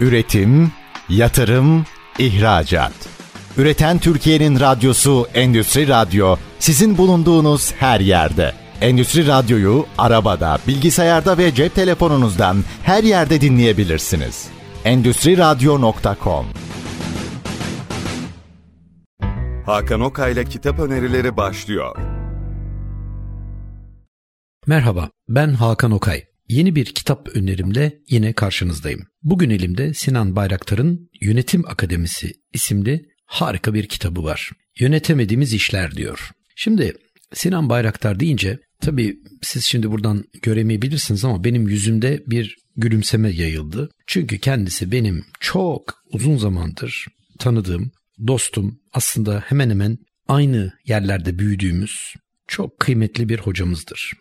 Üretim, yatırım, ihracat. Üreten Türkiye'nin radyosu Endüstri Radyo sizin bulunduğunuz her yerde. Endüstri Radyo'yu arabada, bilgisayarda ve cep telefonunuzdan her yerde dinleyebilirsiniz. Endüstri Radyo.com Hakan Okay'la kitap önerileri başlıyor. Merhaba, ben Hakan Okay. Yeni bir kitap önerimle yine karşınızdayım. Bugün elimde Sinan Bayraktar'ın Yönetim Akademisi isimli harika bir kitabı var. Yönetemediğimiz işler diyor. Şimdi Sinan Bayraktar deyince tabii siz şimdi buradan göremeyebilirsiniz ama benim yüzümde bir gülümseme yayıldı. Çünkü kendisi benim çok uzun zamandır tanıdığım dostum aslında hemen hemen aynı yerlerde büyüdüğümüz çok kıymetli bir hocamızdır.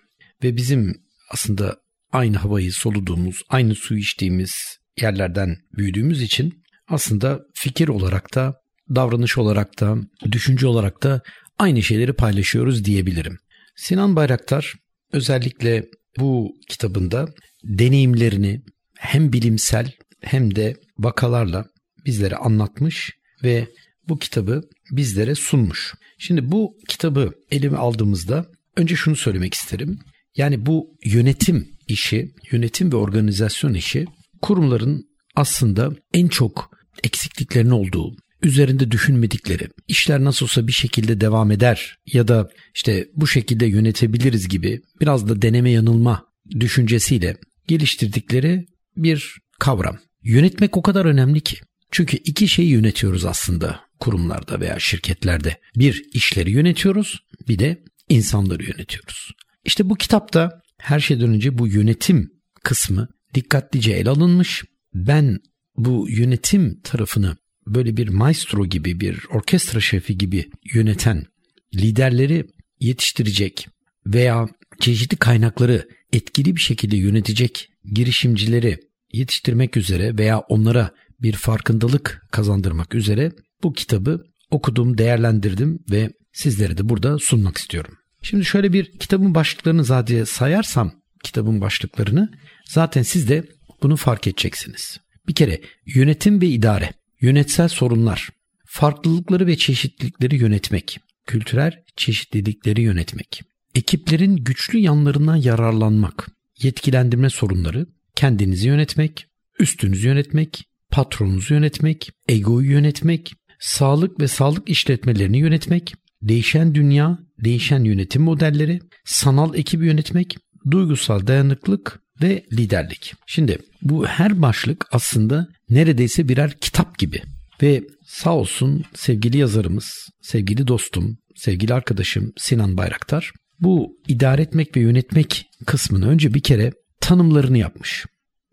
Ve bizim aslında aynı havayı soluduğumuz, aynı su içtiğimiz yerlerden büyüdüğümüz için aslında fikir olarak da, davranış olarak da, düşünce olarak da aynı şeyleri paylaşıyoruz diyebilirim. Sinan Bayraktar özellikle bu kitabında deneyimlerini hem bilimsel hem de vakalarla bizlere anlatmış ve bu kitabı bizlere sunmuş. Şimdi bu kitabı elime aldığımızda önce şunu söylemek isterim. Yani bu yönetim işi, yönetim ve organizasyon işi kurumların aslında en çok eksikliklerin olduğu, üzerinde düşünmedikleri, işler nasıl olsa bir şekilde devam eder ya da işte bu şekilde yönetebiliriz gibi biraz da deneme yanılma düşüncesiyle geliştirdikleri bir kavram. Yönetmek o kadar önemli ki. Çünkü iki şeyi yönetiyoruz aslında kurumlarda veya şirketlerde. Bir işleri yönetiyoruz, bir de insanları yönetiyoruz. İşte bu kitapta her şeyden önce bu yönetim kısmı dikkatlice ele alınmış. Ben bu yönetim tarafını böyle bir maestro gibi, bir orkestra şefi gibi yöneten liderleri yetiştirecek veya çeşitli kaynakları etkili bir şekilde yönetecek girişimcileri yetiştirmek üzere veya onlara bir farkındalık kazandırmak üzere bu kitabı okudum, değerlendirdim ve sizlere de burada sunmak istiyorum. Şimdi şöyle bir kitabın başlıklarını zaten sayarsam kitabın başlıklarını zaten siz de bunu fark edeceksiniz. Bir kere yönetim ve idare, yönetsel sorunlar, farklılıkları ve çeşitlilikleri yönetmek, kültürel çeşitlilikleri yönetmek, ekiplerin güçlü yanlarından yararlanmak, yetkilendirme sorunları, kendinizi yönetmek, üstünüzü yönetmek, patronunuzu yönetmek, egoyu yönetmek, sağlık ve sağlık işletmelerini yönetmek, değişen dünya, değişen yönetim modelleri, sanal ekibi yönetmek, duygusal dayanıklık ve liderlik. Şimdi bu her başlık aslında neredeyse birer kitap gibi. Ve sağ olsun sevgili yazarımız, sevgili dostum, sevgili arkadaşım Sinan Bayraktar bu idare etmek ve yönetmek kısmını önce bir kere tanımlarını yapmış.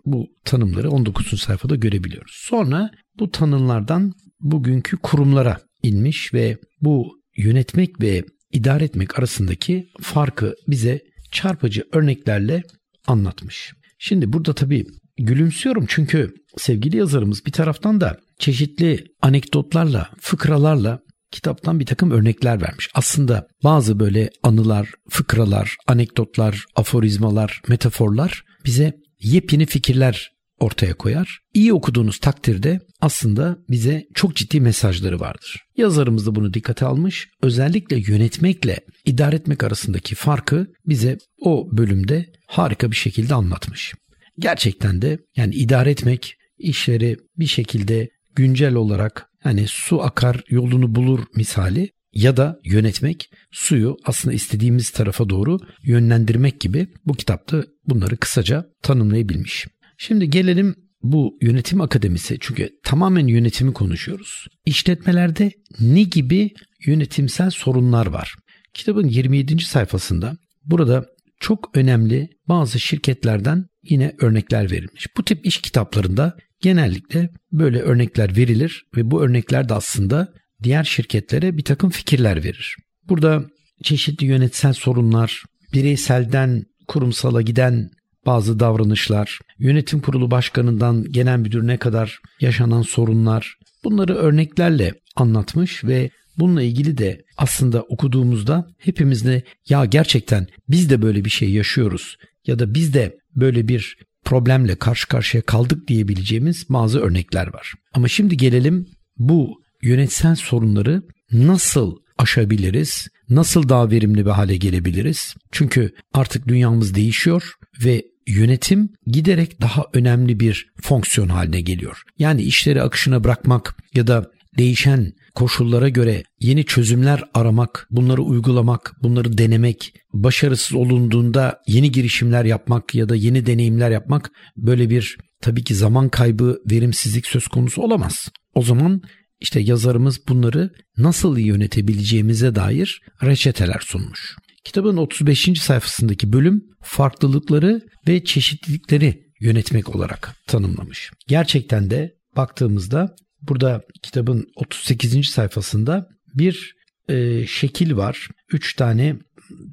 Bu tanımları 19. sayfada görebiliyoruz. Sonra bu tanımlardan bugünkü kurumlara inmiş ve bu yönetmek ve idare etmek arasındaki farkı bize çarpıcı örneklerle anlatmış. Şimdi burada tabii gülümsüyorum çünkü sevgili yazarımız bir taraftan da çeşitli anekdotlarla, fıkralarla kitaptan bir takım örnekler vermiş. Aslında bazı böyle anılar, fıkralar, anekdotlar, aforizmalar, metaforlar bize yepyeni fikirler ortaya koyar. İyi okuduğunuz takdirde aslında bize çok ciddi mesajları vardır. Yazarımız da bunu dikkate almış. Özellikle yönetmekle idare etmek arasındaki farkı bize o bölümde harika bir şekilde anlatmış. Gerçekten de yani idare etmek işleri bir şekilde güncel olarak hani su akar yolunu bulur misali ya da yönetmek suyu aslında istediğimiz tarafa doğru yönlendirmek gibi bu kitapta bunları kısaca tanımlayabilmiş. Şimdi gelelim bu yönetim akademisi çünkü tamamen yönetimi konuşuyoruz. İşletmelerde ne gibi yönetimsel sorunlar var? Kitabın 27. sayfasında burada çok önemli bazı şirketlerden yine örnekler verilmiş. Bu tip iş kitaplarında genellikle böyle örnekler verilir ve bu örnekler de aslında diğer şirketlere bir takım fikirler verir. Burada çeşitli yönetsel sorunlar, bireyselden kurumsala giden bazı davranışlar, yönetim kurulu başkanından genel müdürüne kadar yaşanan sorunlar bunları örneklerle anlatmış ve bununla ilgili de aslında okuduğumuzda hepimiz de ya gerçekten biz de böyle bir şey yaşıyoruz ya da biz de böyle bir problemle karşı karşıya kaldık diyebileceğimiz bazı örnekler var. Ama şimdi gelelim bu yönetsel sorunları nasıl aşabiliriz? Nasıl daha verimli bir hale gelebiliriz? Çünkü artık dünyamız değişiyor ve yönetim giderek daha önemli bir fonksiyon haline geliyor. Yani işleri akışına bırakmak ya da değişen koşullara göre yeni çözümler aramak, bunları uygulamak, bunları denemek, başarısız olunduğunda yeni girişimler yapmak ya da yeni deneyimler yapmak böyle bir tabii ki zaman kaybı, verimsizlik söz konusu olamaz. O zaman işte yazarımız bunları nasıl yönetebileceğimize dair reçeteler sunmuş. Kitabın 35. sayfasındaki bölüm farklılıkları ve çeşitlilikleri yönetmek olarak tanımlamış. Gerçekten de baktığımızda burada kitabın 38. sayfasında bir e, şekil var. Üç tane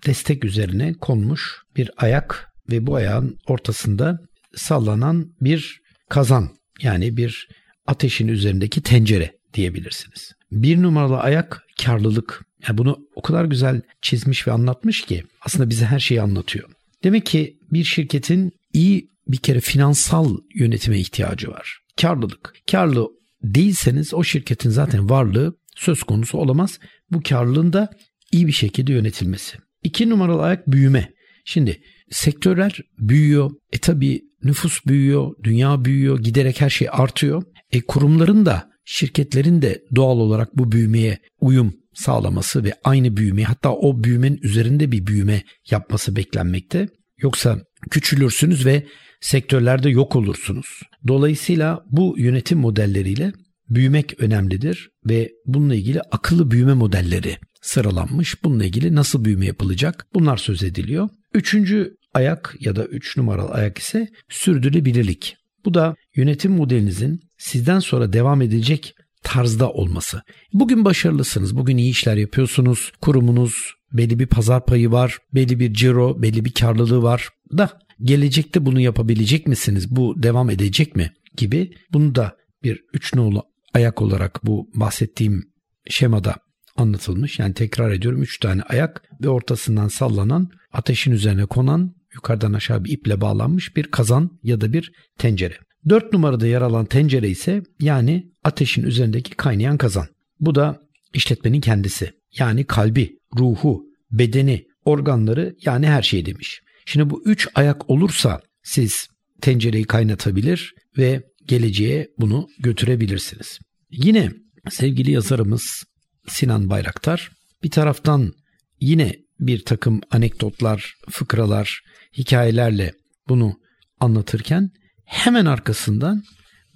destek üzerine konmuş bir ayak ve bu ayağın ortasında sallanan bir kazan yani bir ateşin üzerindeki tencere diyebilirsiniz. Bir numaralı ayak karlılık. Yani bunu o kadar güzel çizmiş ve anlatmış ki aslında bize her şeyi anlatıyor. Demek ki bir şirketin iyi bir kere finansal yönetime ihtiyacı var. Karlılık. Karlı değilseniz o şirketin zaten varlığı söz konusu olamaz. Bu karlılığın da iyi bir şekilde yönetilmesi. İki numaralı ayak büyüme. Şimdi sektörler büyüyor. E tabi nüfus büyüyor, dünya büyüyor, giderek her şey artıyor. E kurumların da şirketlerin de doğal olarak bu büyümeye uyum sağlaması ve aynı büyümeyi hatta o büyümenin üzerinde bir büyüme yapması beklenmekte. Yoksa küçülürsünüz ve sektörlerde yok olursunuz. Dolayısıyla bu yönetim modelleriyle büyümek önemlidir ve bununla ilgili akıllı büyüme modelleri sıralanmış. Bununla ilgili nasıl büyüme yapılacak bunlar söz ediliyor. Üçüncü ayak ya da üç numaralı ayak ise sürdürülebilirlik. Bu da yönetim modelinizin sizden sonra devam edecek tarzda olması. Bugün başarılısınız, bugün iyi işler yapıyorsunuz, kurumunuz belli bir pazar payı var, belli bir ciro, belli bir karlılığı var da gelecekte bunu yapabilecek misiniz? Bu devam edecek mi? gibi bunu da bir üç nolu ayak olarak bu bahsettiğim şemada anlatılmış. Yani tekrar ediyorum üç tane ayak ve ortasından sallanan ateşin üzerine konan yukarıdan aşağı bir iple bağlanmış bir kazan ya da bir tencere. Dört numarada yer alan tencere ise yani ateşin üzerindeki kaynayan kazan. Bu da işletmenin kendisi. Yani kalbi, ruhu, bedeni, organları yani her şey demiş. Şimdi bu üç ayak olursa siz tencereyi kaynatabilir ve geleceğe bunu götürebilirsiniz. Yine sevgili yazarımız Sinan Bayraktar bir taraftan yine bir takım anekdotlar, fıkralar, hikayelerle bunu anlatırken hemen arkasından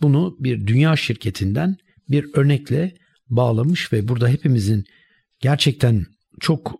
bunu bir dünya şirketinden bir örnekle bağlamış ve burada hepimizin gerçekten çok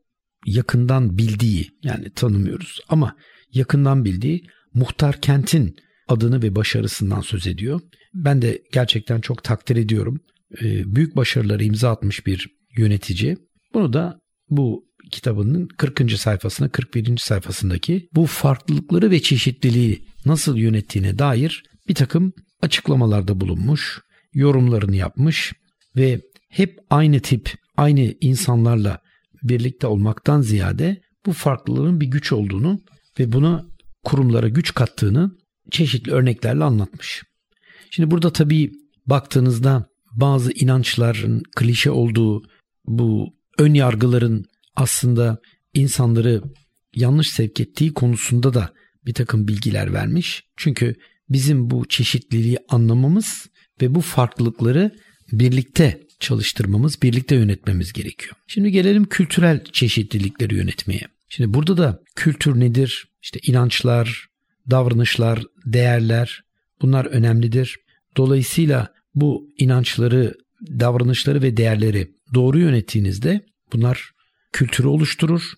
yakından bildiği yani tanımıyoruz ama yakından bildiği Muhtar Kent'in adını ve başarısından söz ediyor. Ben de gerçekten çok takdir ediyorum. Ee, büyük başarıları imza atmış bir yönetici. Bunu da bu kitabının 40. sayfasına 41. sayfasındaki bu farklılıkları ve çeşitliliği nasıl yönettiğine dair bir takım açıklamalarda bulunmuş, yorumlarını yapmış ve hep aynı tip, aynı insanlarla birlikte olmaktan ziyade bu farklılığın bir güç olduğunu ve buna kurumlara güç kattığını çeşitli örneklerle anlatmış. Şimdi burada tabii baktığınızda bazı inançların klişe olduğu, bu ön yargıların aslında insanları yanlış sevk ettiği konusunda da bir takım bilgiler vermiş. Çünkü bizim bu çeşitliliği anlamamız ve bu farklılıkları birlikte çalıştırmamız, birlikte yönetmemiz gerekiyor. Şimdi gelelim kültürel çeşitlilikleri yönetmeye. Şimdi burada da kültür nedir? İşte inançlar, davranışlar, değerler bunlar önemlidir. Dolayısıyla bu inançları, davranışları ve değerleri doğru yönettiğinizde bunlar kültürü oluşturur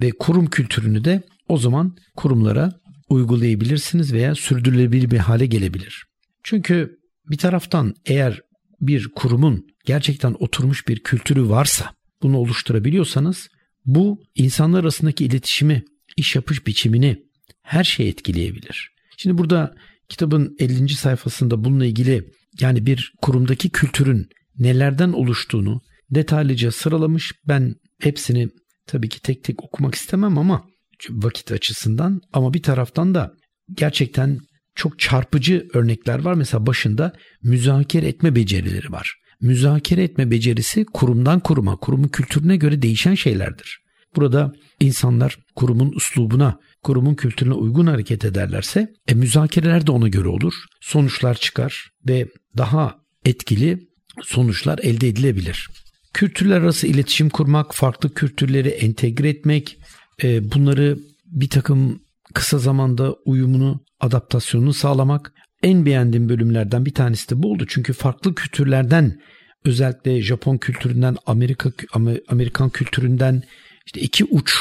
ve kurum kültürünü de o zaman kurumlara uygulayabilirsiniz veya sürdürülebilir bir hale gelebilir. Çünkü bir taraftan eğer bir kurumun gerçekten oturmuş bir kültürü varsa bunu oluşturabiliyorsanız bu insanlar arasındaki iletişimi, iş yapış biçimini her şey etkileyebilir. Şimdi burada kitabın 50. sayfasında bununla ilgili yani bir kurumdaki kültürün nelerden oluştuğunu detaylıca sıralamış. Ben hepsini tabii ki tek tek okumak istemem ama vakit açısından ama bir taraftan da gerçekten çok çarpıcı örnekler var. Mesela başında müzakere etme becerileri var. Müzakere etme becerisi kurumdan kuruma, kurumun kültürüne göre değişen şeylerdir. Burada insanlar kurumun uslubuna, kurumun kültürüne uygun hareket ederlerse e, müzakereler de ona göre olur. Sonuçlar çıkar ve daha etkili sonuçlar elde edilebilir. Kültürler arası iletişim kurmak, farklı kültürleri entegre etmek, e, bunları bir takım kısa zamanda uyumunu, adaptasyonunu sağlamak en beğendiğim bölümlerden bir tanesi de bu oldu. Çünkü farklı kültürlerden özellikle Japon kültüründen, Amerika Amerikan kültüründen işte iki uç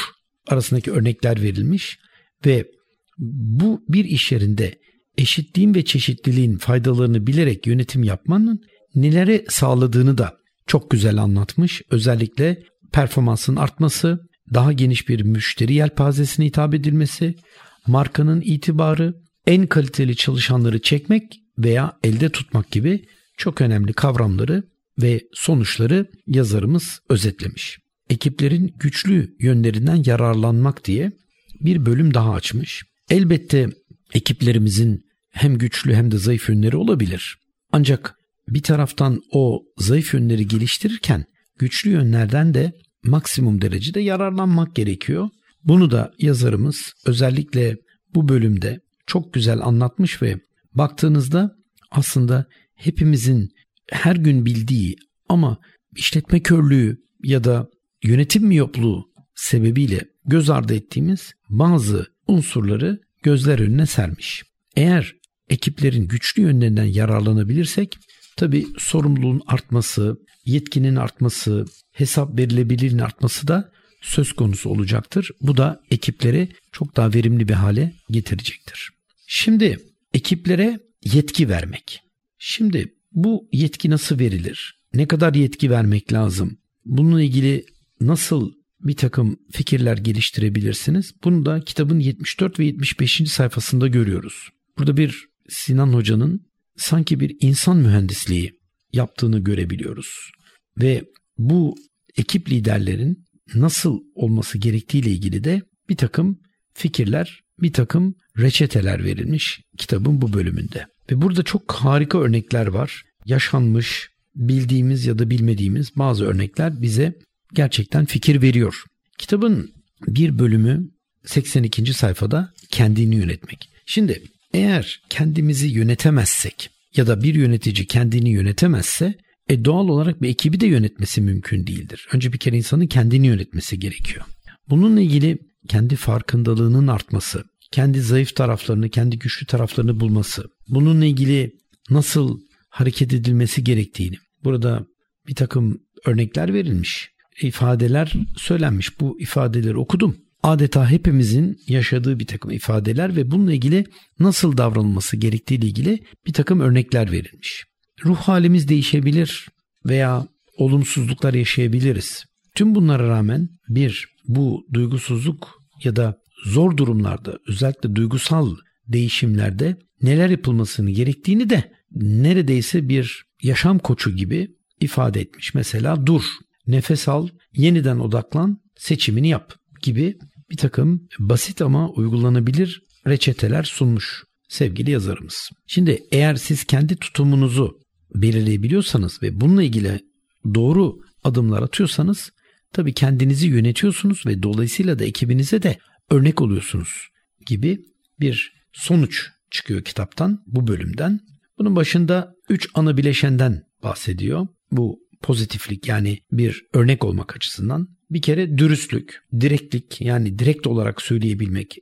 arasındaki örnekler verilmiş ve bu bir iş yerinde eşitliğin ve çeşitliliğin faydalarını bilerek yönetim yapmanın nelere sağladığını da çok güzel anlatmış. Özellikle performansın artması, daha geniş bir müşteri yelpazesine hitap edilmesi, markanın itibarı, en kaliteli çalışanları çekmek veya elde tutmak gibi çok önemli kavramları ve sonuçları yazarımız özetlemiş. Ekiplerin güçlü yönlerinden yararlanmak diye bir bölüm daha açmış. Elbette ekiplerimizin hem güçlü hem de zayıf yönleri olabilir. Ancak bir taraftan o zayıf yönleri geliştirirken güçlü yönlerden de maksimum derecede yararlanmak gerekiyor. Bunu da yazarımız özellikle bu bölümde çok güzel anlatmış ve baktığınızda aslında hepimizin her gün bildiği ama işletme körlüğü ya da yönetim miyopluğu sebebiyle göz ardı ettiğimiz bazı unsurları gözler önüne sermiş. Eğer ekiplerin güçlü yönlerinden yararlanabilirsek tabi sorumluluğun artması, yetkinin artması, hesap verilebilirliğin artması da söz konusu olacaktır. Bu da ekipleri çok daha verimli bir hale getirecektir. Şimdi ekiplere yetki vermek. Şimdi bu yetki nasıl verilir? Ne kadar yetki vermek lazım? Bununla ilgili nasıl bir takım fikirler geliştirebilirsiniz? Bunu da kitabın 74 ve 75. sayfasında görüyoruz. Burada bir Sinan Hoca'nın sanki bir insan mühendisliği yaptığını görebiliyoruz. Ve bu ekip liderlerin nasıl olması gerektiğiyle ilgili de bir takım fikirler, bir takım reçeteler verilmiş kitabın bu bölümünde. Ve burada çok harika örnekler var. Yaşanmış, bildiğimiz ya da bilmediğimiz bazı örnekler bize gerçekten fikir veriyor. Kitabın bir bölümü 82. sayfada kendini yönetmek. Şimdi eğer kendimizi yönetemezsek ya da bir yönetici kendini yönetemezse e doğal olarak bir ekibi de yönetmesi mümkün değildir. Önce bir kere insanın kendini yönetmesi gerekiyor. Bununla ilgili kendi farkındalığının artması, kendi zayıf taraflarını, kendi güçlü taraflarını bulması, bununla ilgili nasıl hareket edilmesi gerektiğini. Burada bir takım örnekler verilmiş, ifadeler söylenmiş. Bu ifadeleri okudum. Adeta hepimizin yaşadığı bir takım ifadeler ve bununla ilgili nasıl davranılması gerektiği ile ilgili bir takım örnekler verilmiş. Ruh halimiz değişebilir veya olumsuzluklar yaşayabiliriz. Tüm bunlara rağmen bir, bu duygusuzluk ya da zor durumlarda özellikle duygusal değişimlerde neler yapılmasını gerektiğini de neredeyse bir yaşam koçu gibi ifade etmiş. Mesela dur, nefes al, yeniden odaklan, seçimini yap gibi bir takım basit ama uygulanabilir reçeteler sunmuş sevgili yazarımız. Şimdi eğer siz kendi tutumunuzu belirleyebiliyorsanız ve bununla ilgili doğru adımlar atıyorsanız tabii kendinizi yönetiyorsunuz ve dolayısıyla da ekibinize de örnek oluyorsunuz gibi bir sonuç çıkıyor kitaptan bu bölümden. Bunun başında 3 ana bileşenden bahsediyor. Bu pozitiflik yani bir örnek olmak açısından. Bir kere dürüstlük, direktlik yani direkt olarak söyleyebilmek,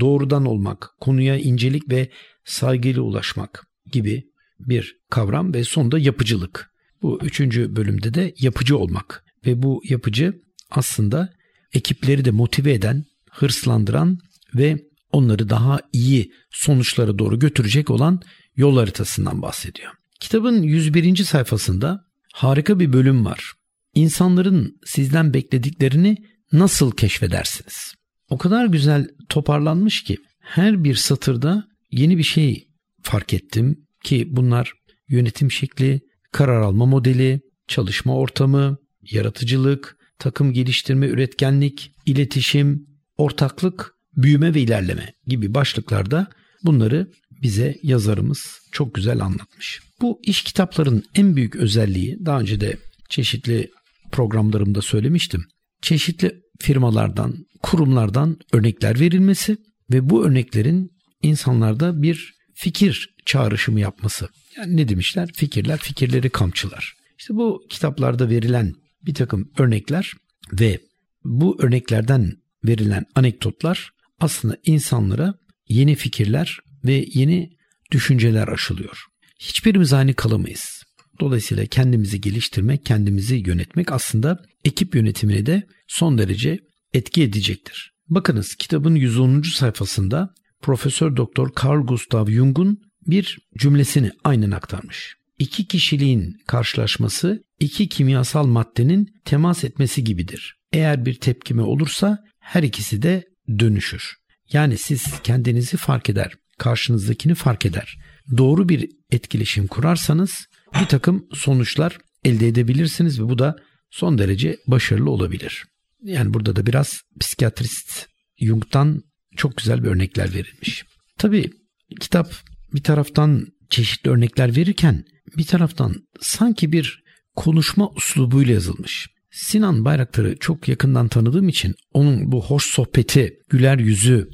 doğrudan olmak, konuya incelik ve saygıyla ulaşmak gibi bir kavram ve sonunda yapıcılık. Bu üçüncü bölümde de yapıcı olmak ve bu yapıcı aslında ekipleri de motive eden, hırslandıran ve onları daha iyi sonuçlara doğru götürecek olan yol haritasından bahsediyor. Kitabın 101. sayfasında harika bir bölüm var. İnsanların sizden beklediklerini nasıl keşfedersiniz? O kadar güzel toparlanmış ki her bir satırda yeni bir şey fark ettim ki bunlar yönetim şekli, karar alma modeli, çalışma ortamı, yaratıcılık, takım geliştirme, üretkenlik, iletişim, ortaklık, büyüme ve ilerleme gibi başlıklarda bunları bize yazarımız çok güzel anlatmış. Bu iş kitaplarının en büyük özelliği daha önce de çeşitli programlarımda söylemiştim. Çeşitli firmalardan, kurumlardan örnekler verilmesi ve bu örneklerin insanlarda bir fikir çağrışımı yapması. Yani ne demişler? Fikirler fikirleri kamçılar. İşte bu kitaplarda verilen bir takım örnekler ve bu örneklerden verilen anekdotlar aslında insanlara yeni fikirler ve yeni düşünceler aşılıyor. Hiçbirimiz aynı kalamayız. Dolayısıyla kendimizi geliştirmek, kendimizi yönetmek aslında ekip yönetimini de son derece etki edecektir. Bakınız kitabın 110. sayfasında Profesör Doktor Carl Gustav Jung'un bir cümlesini aynen aktarmış. İki kişiliğin karşılaşması iki kimyasal maddenin temas etmesi gibidir. Eğer bir tepkime olursa her ikisi de dönüşür. Yani siz kendinizi fark eder, karşınızdakini fark eder. Doğru bir etkileşim kurarsanız bir takım sonuçlar elde edebilirsiniz ve bu da son derece başarılı olabilir. Yani burada da biraz psikiyatrist Jung'dan çok güzel bir örnekler verilmiş. Tabii kitap bir taraftan çeşitli örnekler verirken bir taraftan sanki bir konuşma uslubuyla yazılmış. Sinan Bayraktar'ı çok yakından tanıdığım için onun bu hoş sohbeti, güler yüzü,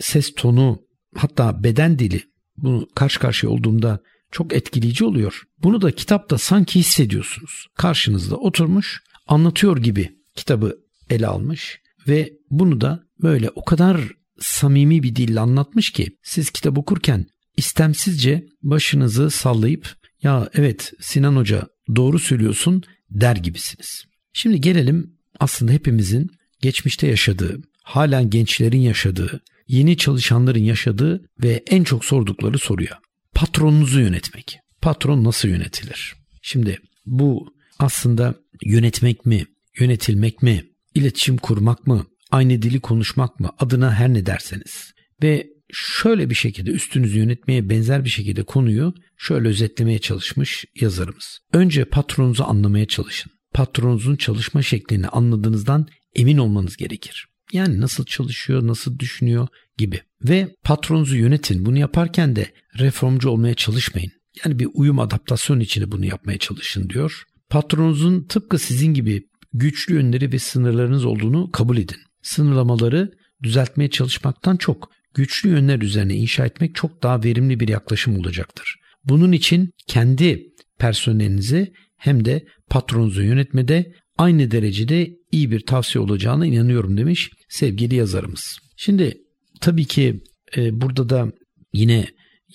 ses tonu hatta beden dili bunu karşı karşıya olduğumda çok etkileyici oluyor. Bunu da kitapta sanki hissediyorsunuz. Karşınızda oturmuş anlatıyor gibi kitabı ele almış ve bunu da böyle o kadar samimi bir dille anlatmış ki siz kitap okurken istemsizce başınızı sallayıp ya evet Sinan Hoca doğru söylüyorsun der gibisiniz. Şimdi gelelim aslında hepimizin geçmişte yaşadığı, halen gençlerin yaşadığı, yeni çalışanların yaşadığı ve en çok sordukları soruya. Patronunuzu yönetmek. Patron nasıl yönetilir? Şimdi bu aslında yönetmek mi, yönetilmek mi, iletişim kurmak mı, aynı dili konuşmak mı adına her ne derseniz. Ve şöyle bir şekilde üstünüzü yönetmeye benzer bir şekilde konuyu şöyle özetlemeye çalışmış yazarımız. Önce patronunuzu anlamaya çalışın. Patronunuzun çalışma şeklini anladığınızdan emin olmanız gerekir. Yani nasıl çalışıyor, nasıl düşünüyor gibi. Ve patronunuzu yönetin. Bunu yaparken de reformcu olmaya çalışmayın. Yani bir uyum adaptasyon içinde bunu yapmaya çalışın diyor. Patronunuzun tıpkı sizin gibi güçlü yönleri ve sınırlarınız olduğunu kabul edin. Sınırlamaları düzeltmeye çalışmaktan çok güçlü yönler üzerine inşa etmek çok daha verimli bir yaklaşım olacaktır. Bunun için kendi personelinizi hem de patronunuzu yönetmede aynı derecede iyi bir tavsiye olacağına inanıyorum demiş sevgili yazarımız. Şimdi tabii ki e, burada da yine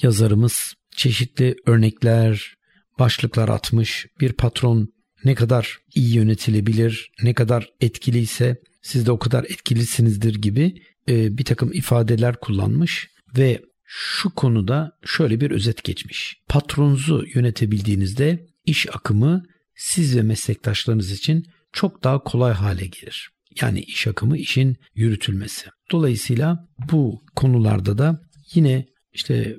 yazarımız çeşitli örnekler, başlıklar atmış. Bir patron ne kadar iyi yönetilebilir, ne kadar etkiliyse siz de o kadar etkilisinizdir gibi e, bir takım ifadeler kullanmış ve şu konuda şöyle bir özet geçmiş. Patronunuzu yönetebildiğinizde iş akımı siz ve meslektaşlarınız için çok daha kolay hale gelir. Yani iş akımı işin yürütülmesi. Dolayısıyla bu konularda da yine işte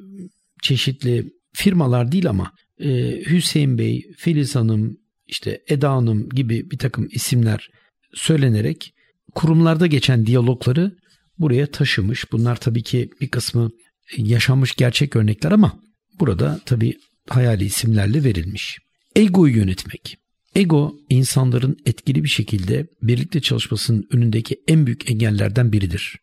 çeşitli firmalar değil ama e, Hüseyin Bey, Filiz Hanım, işte Eda Hanım gibi bir takım isimler söylenerek kurumlarda geçen diyalogları buraya taşımış. Bunlar tabii ki bir kısmı yaşanmış gerçek örnekler ama burada tabii hayali isimlerle verilmiş. Egoyu yönetmek. Ego insanların etkili bir şekilde birlikte çalışmasının önündeki en büyük engellerden biridir.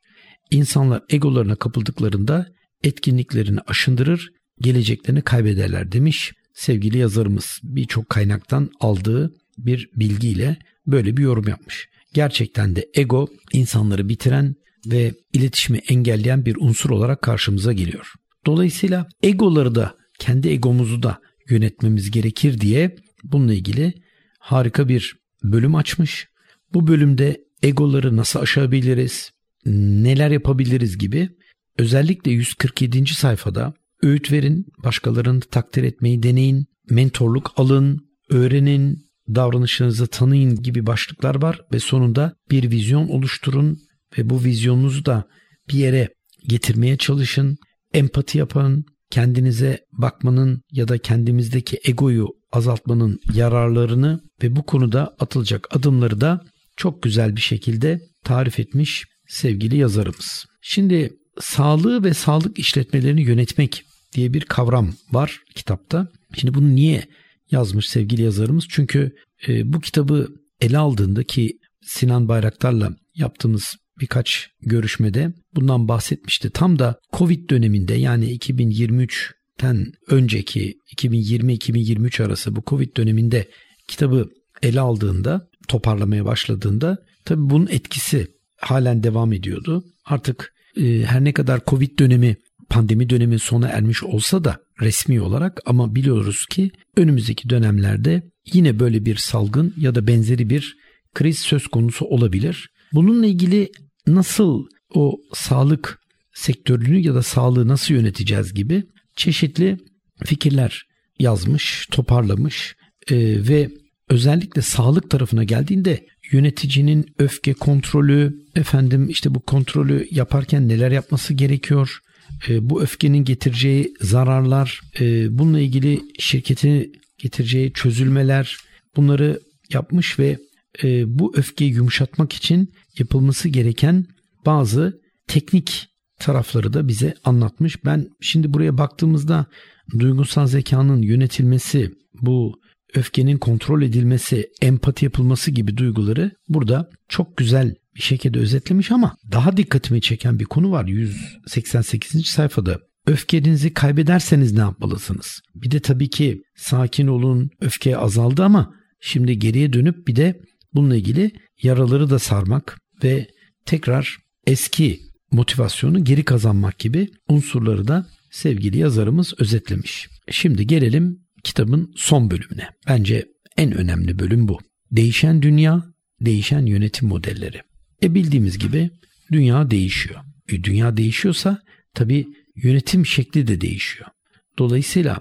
İnsanlar egolarına kapıldıklarında etkinliklerini aşındırır, geleceklerini kaybederler demiş sevgili yazarımız. Birçok kaynaktan aldığı bir bilgiyle böyle bir yorum yapmış. Gerçekten de ego insanları bitiren ve iletişimi engelleyen bir unsur olarak karşımıza geliyor. Dolayısıyla egoları da kendi egomuzu da yönetmemiz gerekir diye bununla ilgili harika bir bölüm açmış. Bu bölümde egoları nasıl aşabiliriz, neler yapabiliriz gibi özellikle 147. sayfada öğüt verin, başkalarını takdir etmeyi deneyin, mentorluk alın, öğrenin, davranışınızı tanıyın gibi başlıklar var ve sonunda bir vizyon oluşturun ve bu vizyonunuzu da bir yere getirmeye çalışın. Empati yapın, kendinize bakmanın ya da kendimizdeki egoyu azaltmanın yararlarını ve bu konuda atılacak adımları da çok güzel bir şekilde tarif etmiş sevgili yazarımız. Şimdi sağlığı ve sağlık işletmelerini yönetmek diye bir kavram var kitapta. Şimdi bunu niye yazmış sevgili yazarımız? Çünkü e, bu kitabı ele aldığında ki Sinan Bayraktar'la yaptığımız birkaç görüşmede bundan bahsetmişti. Tam da Covid döneminde yani 2023'ten önceki 2020-2023 arası bu Covid döneminde kitabı ele aldığında toparlamaya başladığında tabii bunun etkisi halen devam ediyordu. Artık e, her ne kadar Covid dönemi pandemi dönemi sona ermiş olsa da resmi olarak ama biliyoruz ki önümüzdeki dönemlerde yine böyle bir salgın ya da benzeri bir kriz söz konusu olabilir. Bununla ilgili nasıl o sağlık sektörünü ya da sağlığı nasıl yöneteceğiz gibi çeşitli fikirler yazmış, toparlamış e, ve özellikle sağlık tarafına geldiğinde yöneticinin öfke kontrolü, efendim işte bu kontrolü yaparken neler yapması gerekiyor, e, bu öfkenin getireceği zararlar, e, bununla ilgili şirketi getireceği çözülmeler bunları yapmış ve e, bu öfkeyi yumuşatmak için yapılması gereken bazı teknik tarafları da bize anlatmış. Ben şimdi buraya baktığımızda duygusal zekanın yönetilmesi, bu öfkenin kontrol edilmesi, empati yapılması gibi duyguları burada çok güzel bir şekilde özetlemiş ama daha dikkatimi çeken bir konu var 188. sayfada. Öfkenizi kaybederseniz ne yapmalısınız? Bir de tabii ki sakin olun, öfke azaldı ama şimdi geriye dönüp bir de bununla ilgili yaraları da sarmak ve tekrar eski motivasyonu geri kazanmak gibi unsurları da sevgili yazarımız özetlemiş. Şimdi gelelim kitabın son bölümüne. Bence en önemli bölüm bu. Değişen dünya, değişen yönetim modelleri. E bildiğimiz gibi dünya değişiyor. E dünya değişiyorsa tabii yönetim şekli de değişiyor. Dolayısıyla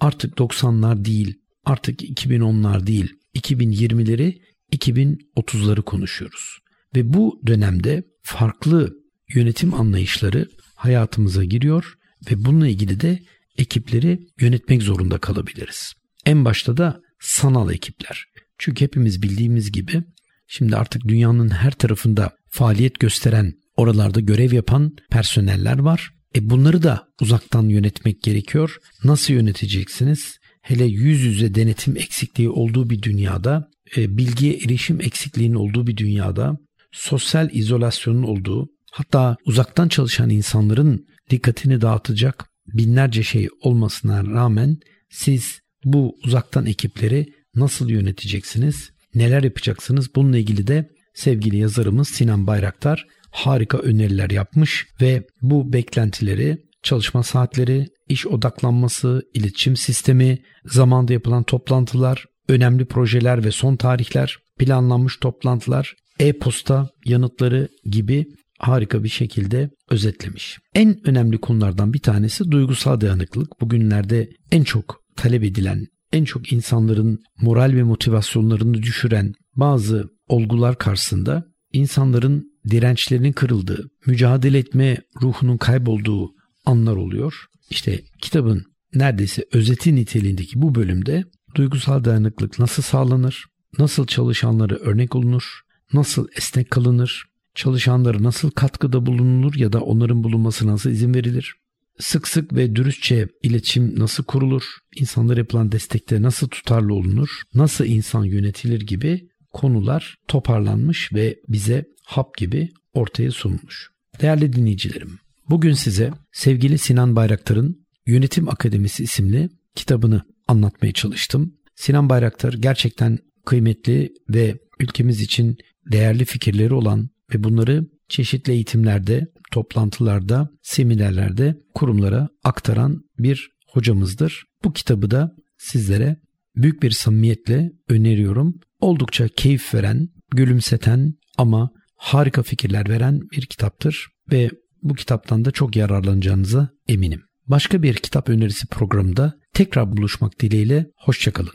artık 90'lar değil, artık 2010'lar değil, 2020'leri, 2030'ları konuşuyoruz. Ve bu dönemde farklı yönetim anlayışları hayatımıza giriyor ve bununla ilgili de ekipleri yönetmek zorunda kalabiliriz. En başta da sanal ekipler. Çünkü hepimiz bildiğimiz gibi şimdi artık dünyanın her tarafında faaliyet gösteren, oralarda görev yapan personeller var. E bunları da uzaktan yönetmek gerekiyor. Nasıl yöneteceksiniz? Hele yüz yüze denetim eksikliği olduğu bir dünyada, e, bilgiye erişim eksikliğinin olduğu bir dünyada, sosyal izolasyonun olduğu, hatta uzaktan çalışan insanların dikkatini dağıtacak binlerce şey olmasına rağmen siz bu uzaktan ekipleri nasıl yöneteceksiniz? Neler yapacaksınız? Bununla ilgili de sevgili yazarımız Sinan Bayraktar harika öneriler yapmış ve bu beklentileri, çalışma saatleri, iş odaklanması, iletişim sistemi, zamanda yapılan toplantılar, önemli projeler ve son tarihler, planlanmış toplantılar, e-posta yanıtları gibi harika bir şekilde özetlemiş. En önemli konulardan bir tanesi duygusal dayanıklılık. Bugünlerde en çok talep edilen, en çok insanların moral ve motivasyonlarını düşüren bazı olgular karşısında insanların dirençlerinin kırıldığı, mücadele etme ruhunun kaybolduğu anlar oluyor. İşte kitabın neredeyse özeti niteliğindeki bu bölümde duygusal dayanıklık nasıl sağlanır, nasıl çalışanları örnek olunur, nasıl esnek kalınır, çalışanlara nasıl katkıda bulunulur ya da onların bulunması nasıl izin verilir? Sık sık ve dürüstçe iletişim nasıl kurulur? İnsanlara yapılan destekte nasıl tutarlı olunur? Nasıl insan yönetilir gibi konular toparlanmış ve bize hap gibi ortaya sunulmuş. Değerli dinleyicilerim, bugün size sevgili Sinan Bayraktar'ın Yönetim Akademisi isimli kitabını anlatmaya çalıştım. Sinan Bayraktar gerçekten kıymetli ve ülkemiz için değerli fikirleri olan ve bunları çeşitli eğitimlerde, toplantılarda, seminerlerde kurumlara aktaran bir hocamızdır. Bu kitabı da sizlere büyük bir samimiyetle öneriyorum. Oldukça keyif veren, gülümseten ama harika fikirler veren bir kitaptır ve bu kitaptan da çok yararlanacağınıza eminim. Başka bir kitap önerisi programında tekrar buluşmak dileğiyle hoşçakalın.